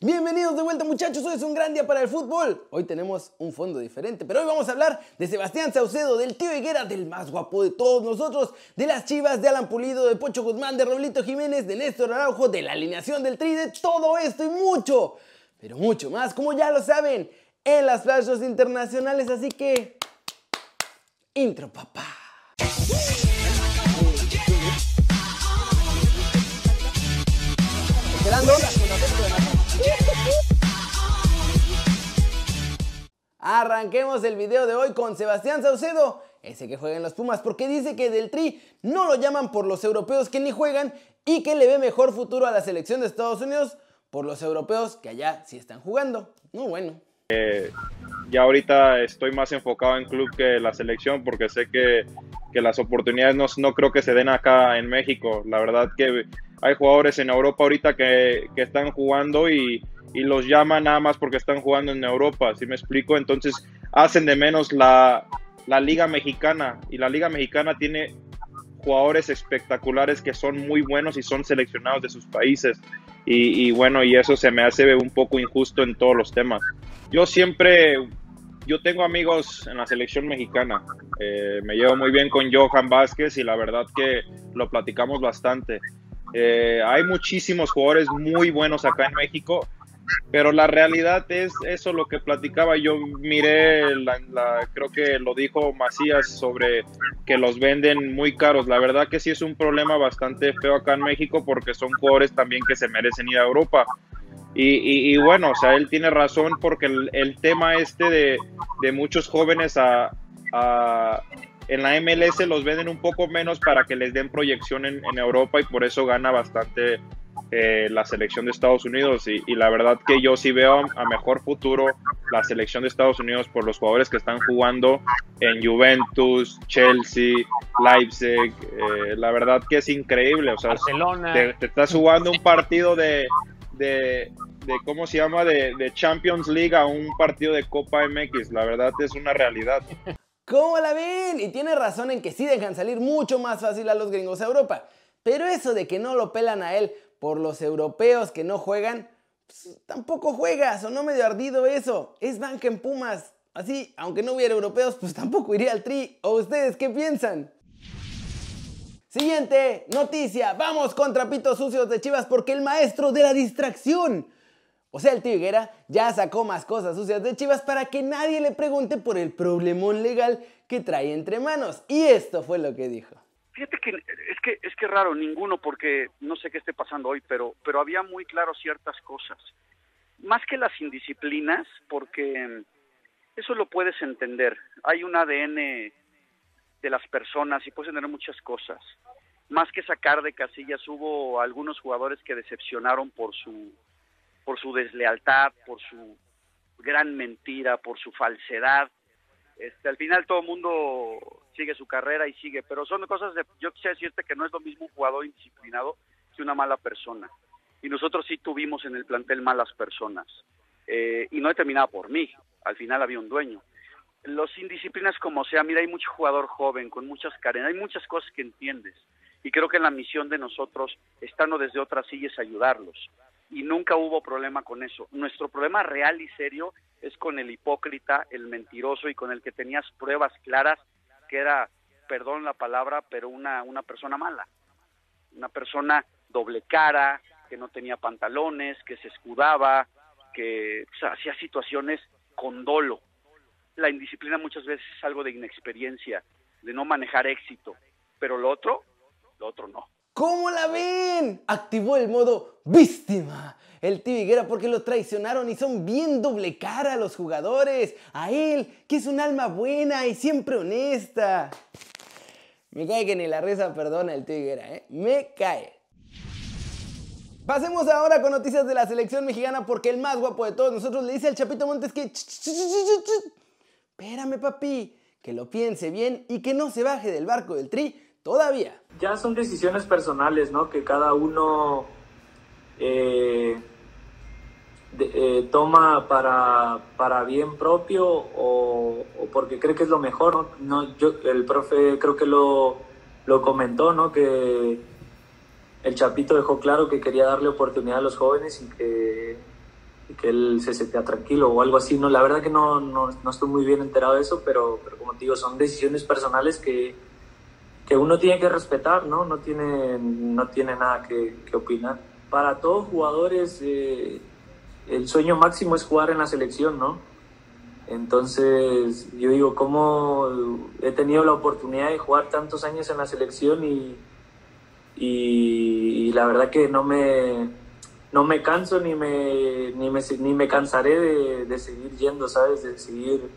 Bienvenidos de vuelta muchachos, hoy es un gran día para el fútbol. Hoy tenemos un fondo diferente, pero hoy vamos a hablar de Sebastián Saucedo, del tío Higuera, del más guapo de todos nosotros, de las chivas, de Alan Pulido, de Pocho Guzmán, de Roblito Jiménez, de Néstor Araujo, de la alineación del Tri, de todo esto y mucho, pero mucho más, como ya lo saben, en las flashes internacionales, así que... Intro, papá. Arranquemos el video de hoy con Sebastián Saucedo, ese que juega en los Pumas, porque dice que del Tri no lo llaman por los europeos que ni juegan y que le ve mejor futuro a la selección de Estados Unidos por los europeos que allá sí están jugando. No, bueno. Eh, ya ahorita estoy más enfocado en club que la selección porque sé que, que las oportunidades no, no, creo que se den acá en México. La verdad que hay jugadores en Europa ahorita que, que están jugando y, y los llaman nada más porque están jugando en Europa, ¿sí me explico? Entonces hacen de menos la, la Liga Mexicana y la Liga Mexicana tiene jugadores espectaculares que son muy buenos y son seleccionados de sus países. Y, y, bueno, y eso se me hace un poco injusto en todos los temas. Yo siempre, yo tengo amigos en la selección mexicana. Eh, me llevo muy bien con Johan Vázquez y la verdad que lo platicamos bastante. Eh, hay muchísimos jugadores muy buenos acá en México pero la realidad es eso lo que platicaba. Yo miré, la, la, creo que lo dijo Macías sobre que los venden muy caros. La verdad que sí es un problema bastante feo acá en México porque son jugadores también que se merecen ir a Europa. Y, y, y bueno, o sea, él tiene razón porque el, el tema este de, de muchos jóvenes a, a, en la MLS los venden un poco menos para que les den proyección en, en Europa y por eso gana bastante eh, la selección de Estados Unidos y, y, la verdad que yo sí veo a mejor futuro la selección de Estados Unidos por los jugadores que están jugando en Juventus, Chelsea, Leipzig, eh, la verdad que es increíble, o sea, Barcelona. Te, te, estás jugando un partido de, de, de ¿cómo se llama? De, de Champions League a un partido de Copa MX, la verdad es una realidad. ¿Cómo la ven? Y tiene razón en que sí dejan salir mucho más fácil a los gringos a Europa. Pero eso de que no lo pelan a él por los europeos que no juegan, pues, tampoco juega, sonó medio ardido eso. Es banca en Pumas. Así, aunque no hubiera europeos, pues tampoco iría al tri. ¿O ustedes qué piensan? Siguiente noticia, vamos con trapitos sucios de Chivas porque el maestro de la distracción, o sea el tío Higuera, ya sacó más cosas sucias de Chivas para que nadie le pregunte por el problemón legal que trae entre manos. Y esto fue lo que dijo. Fíjate que es que es que raro ninguno porque no sé qué esté pasando hoy, pero pero había muy claro ciertas cosas. Más que las indisciplinas, porque eso lo puedes entender. Hay un ADN de las personas y puedes entender muchas cosas. Más que sacar de casillas, hubo algunos jugadores que decepcionaron por su por su deslealtad, por su gran mentira, por su falsedad. Este, al final todo el mundo sigue su carrera y sigue, pero son cosas de, yo quisiera decirte que no es lo mismo un jugador indisciplinado que una mala persona. Y nosotros sí tuvimos en el plantel malas personas. Eh, y no determinada por mí, al final había un dueño. Los indisciplinas como sea, mira, hay mucho jugador joven, con muchas carencias, hay muchas cosas que entiendes. Y creo que la misión de nosotros, estando desde otras sillas, ayudarlos. Y nunca hubo problema con eso. Nuestro problema real y serio es con el hipócrita, el mentiroso y con el que tenías pruebas claras que era, perdón la palabra, pero una, una persona mala, una persona doble cara, que no tenía pantalones, que se escudaba, que hacía situaciones con dolo. La indisciplina muchas veces es algo de inexperiencia, de no manejar éxito, pero lo otro, lo otro no. ¿Cómo la ven? Activó el modo víctima. El tío Higuera porque lo traicionaron y son bien doble cara los jugadores. A él, que es un alma buena y siempre honesta. Me cae que ni la reza perdona el tío Higuera, ¿eh? Me cae. Pasemos ahora con noticias de la selección mexicana porque el más guapo de todos nosotros le dice al Chapito Montes que... Espérame, papi, que lo piense bien y que no se baje del barco del tri todavía. Ya son decisiones personales, ¿no? Que cada uno eh, eh, toma para, para, bien propio o, o, porque cree que es lo mejor. ¿no? no yo, el profe creo que lo, lo comentó, ¿no? Que el Chapito dejó claro que quería darle oportunidad a los jóvenes y que, que él se sentía tranquilo o algo así. No, la verdad que no, no, no estoy muy bien enterado de eso, pero, pero como te digo, son decisiones personales que, que uno tiene que respetar, ¿no? No tiene, no tiene nada que, que opinar. Para todos jugadores, eh, el sueño máximo es jugar en la selección, ¿no? Entonces, yo digo, ¿cómo he tenido la oportunidad de jugar tantos años en la selección y, y, la verdad que no me, no me canso ni me, ni me, ni me cansaré de, de seguir yendo, ¿sabes? De seguir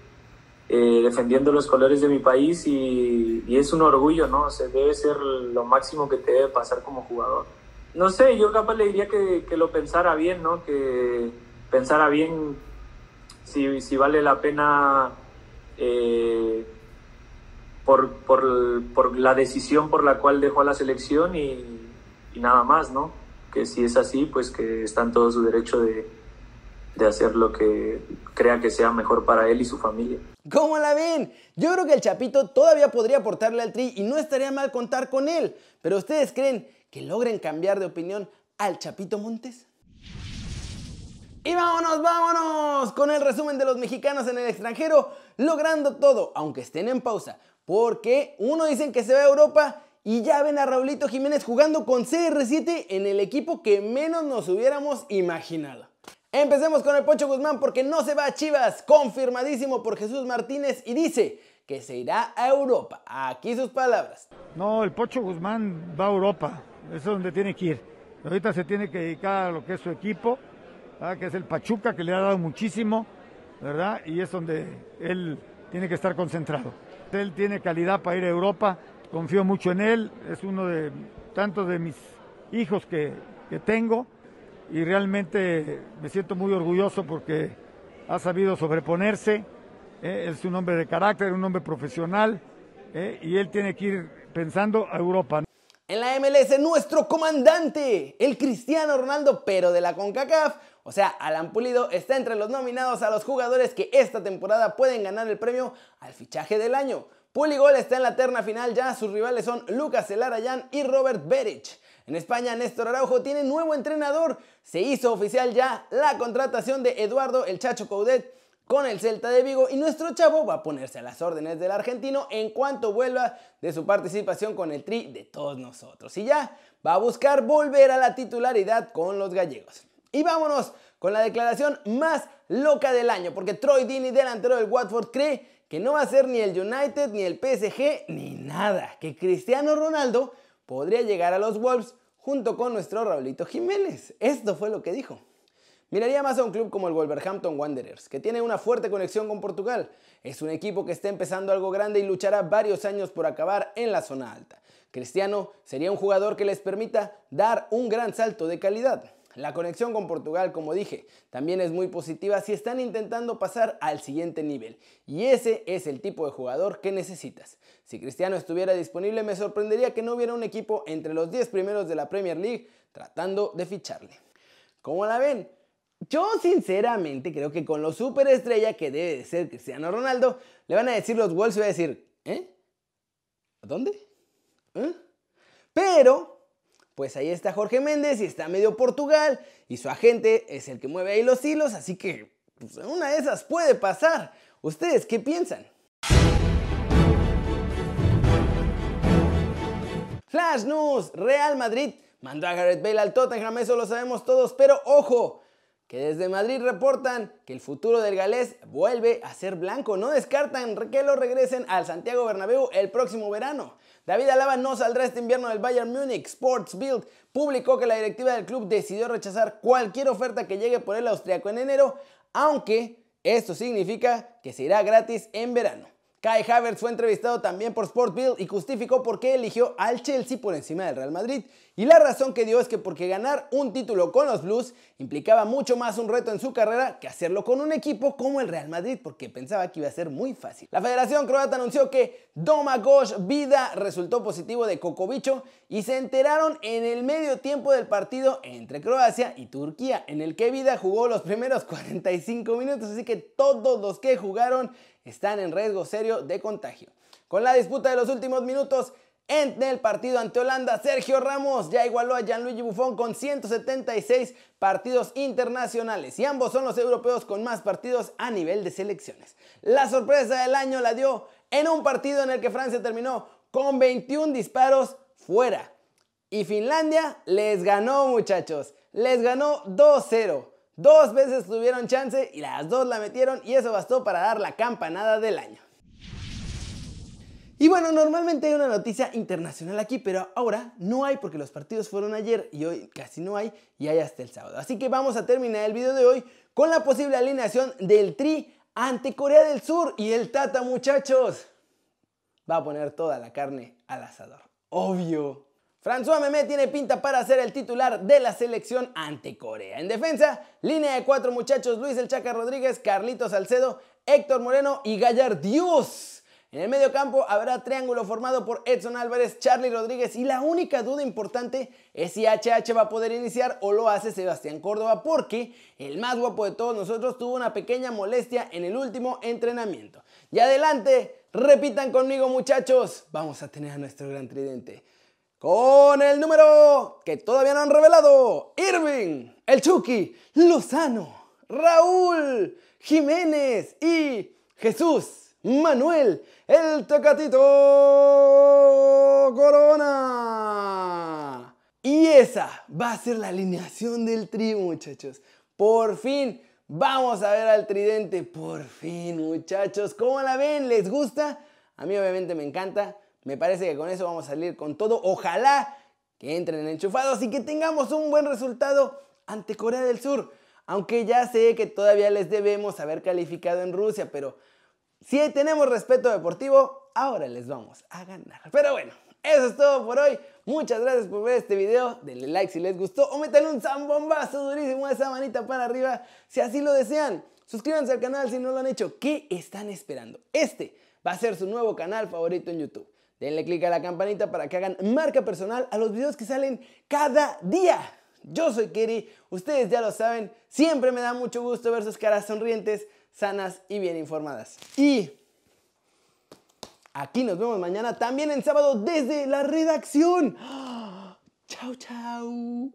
eh, defendiendo los colores de mi país y, es un orgullo, ¿no? O debe ser lo máximo que te debe pasar como jugador. No sé, yo capaz le diría que, que lo pensara bien, ¿no? Que pensara bien si, si vale la pena eh, por, por, por, la decisión por la cual dejó a la selección y, y nada más, ¿no? Que si es así, pues que está en todo su derecho de, de hacer lo que crea que sea mejor para él y su familia. ¿Cómo la ven? Yo creo que el Chapito todavía podría aportarle al Tri y no estaría mal contar con él. Pero ¿ustedes creen que logren cambiar de opinión al Chapito Montes? Y vámonos, vámonos con el resumen de los mexicanos en el extranjero, logrando todo, aunque estén en pausa. Porque uno dicen que se va a Europa y ya ven a Raulito Jiménez jugando con CR7 en el equipo que menos nos hubiéramos imaginado. Empecemos con el Pocho Guzmán porque no se va a Chivas, confirmadísimo por Jesús Martínez y dice que se irá a Europa. Aquí sus palabras. No, el Pocho Guzmán va a Europa, eso es donde tiene que ir. Ahorita se tiene que dedicar a lo que es su equipo, que es el Pachuca, que le ha dado muchísimo, ¿verdad? Y es donde él tiene que estar concentrado. Él tiene calidad para ir a Europa, confío mucho en él, es uno de tantos de mis hijos que, que tengo y realmente me siento muy orgulloso porque ha sabido sobreponerse, eh, es un hombre de carácter, un hombre profesional eh, y él tiene que ir pensando a Europa. En la MLS, nuestro comandante, el Cristiano Ronaldo, pero de la CONCACAF, o sea, Alan Pulido, está entre los nominados a los jugadores que esta temporada pueden ganar el premio al fichaje del año. Puligol está en la terna final ya, sus rivales son Lucas Elarayán y Robert Berich. En España, Néstor Araujo tiene nuevo entrenador. Se hizo oficial ya la contratación de Eduardo El Chacho Coudet con el Celta de Vigo y nuestro chavo va a ponerse a las órdenes del argentino en cuanto vuelva de su participación con el Tri de todos nosotros. Y ya va a buscar volver a la titularidad con los gallegos. Y vámonos con la declaración más loca del año, porque Troy Dini, delantero del Watford, cree que no va a ser ni el United, ni el PSG, ni nada, que Cristiano Ronaldo podría llegar a los Wolves junto con nuestro Raulito Jiménez. Esto fue lo que dijo. Miraría más a un club como el Wolverhampton Wanderers, que tiene una fuerte conexión con Portugal. Es un equipo que está empezando algo grande y luchará varios años por acabar en la zona alta. Cristiano sería un jugador que les permita dar un gran salto de calidad. La conexión con Portugal, como dije, también es muy positiva si están intentando pasar al siguiente nivel. Y ese es el tipo de jugador que necesitas. Si Cristiano estuviera disponible, me sorprendería que no hubiera un equipo entre los 10 primeros de la Premier League tratando de ficharle. ¿Cómo la ven? Yo sinceramente creo que con lo superestrella que debe de ser Cristiano Ronaldo, le van a decir los Wolves y va a decir, ¿eh? ¿A dónde? ¿Eh? Pero pues ahí está Jorge Méndez y está medio Portugal y su agente es el que mueve ahí los hilos, así que pues, una de esas puede pasar. ¿Ustedes qué piensan? Flash News, Real Madrid mandó a Gareth Bale al Tottenham, eso lo sabemos todos, pero ojo, que desde Madrid reportan que el futuro del galés vuelve a ser blanco. No descartan que lo regresen al Santiago Bernabéu el próximo verano. David Alaba no saldrá este invierno del Bayern Munich. Sports Bild publicó que la directiva del club decidió rechazar cualquier oferta que llegue por el austriaco en enero, aunque esto significa que se irá gratis en verano. Kai Havertz fue entrevistado también por Sportbill y justificó por qué eligió al Chelsea por encima del Real Madrid. Y la razón que dio es que porque ganar un título con los Blues implicaba mucho más un reto en su carrera que hacerlo con un equipo como el Real Madrid, porque pensaba que iba a ser muy fácil. La Federación Croata anunció que Domagoj Vida resultó positivo de Cocobicho y se enteraron en el medio tiempo del partido entre Croacia y Turquía, en el que Vida jugó los primeros 45 minutos, así que todos los que jugaron están en riesgo serio de contagio. Con la disputa de los últimos minutos, En el partido ante Holanda, Sergio Ramos ya igualó a Gianluigi Buffon con 176 partidos internacionales y ambos son los europeos con más partidos a nivel de selecciones. La sorpresa del año la dio en un partido en el que Francia terminó con 21 disparos fuera. Y Finlandia les ganó muchachos, les ganó 2-0. Dos veces tuvieron chance y las dos la metieron y eso bastó para dar la campanada del año. Y bueno, normalmente hay una noticia internacional aquí, pero ahora no hay porque los partidos fueron ayer y hoy casi no hay y hay hasta el sábado. Así que vamos a terminar el video de hoy con la posible alineación del Tri ante Corea del Sur y el Tata, muchachos. Va a poner toda la carne al asador. Obvio. François Memé tiene pinta para ser el titular de la selección ante Corea. En defensa, línea de cuatro muchachos, Luis El Chaca Rodríguez, Carlitos Salcedo, Héctor Moreno y Gallar Dios. En el medio campo habrá triángulo formado por Edson Álvarez, Charlie Rodríguez y la única duda importante es si HH va a poder iniciar o lo hace Sebastián Córdoba porque el más guapo de todos nosotros tuvo una pequeña molestia en el último entrenamiento. Y adelante, repitan conmigo muchachos, vamos a tener a nuestro gran tridente. Con el número que todavía no han revelado, Irving, el Chucky, Lozano, Raúl, Jiménez y Jesús. Manuel, el Tecatito Corona. Y esa va a ser la alineación del tri, muchachos. Por fin vamos a ver al tridente. Por fin, muchachos. ¿Cómo la ven? ¿Les gusta? A mí obviamente me encanta. Me parece que con eso vamos a salir con todo. Ojalá que entren enchufados y que tengamos un buen resultado ante Corea del Sur. Aunque ya sé que todavía les debemos haber calificado en Rusia, pero si tenemos respeto deportivo, ahora les vamos a ganar. Pero bueno, eso es todo por hoy. Muchas gracias por ver este video. Denle like si les gustó o métanle un zambombazo durísimo a esa manita para arriba si así lo desean. Suscríbanse al canal si no lo han hecho. ¿Qué están esperando? Este va a ser su nuevo canal favorito en YouTube. Denle click a la campanita para que hagan marca personal a los videos que salen cada día. Yo soy Keri, ustedes ya lo saben, siempre me da mucho gusto ver sus caras sonrientes sanas y bien informadas. Y aquí nos vemos mañana también en sábado desde la redacción. ¡Chao, chao!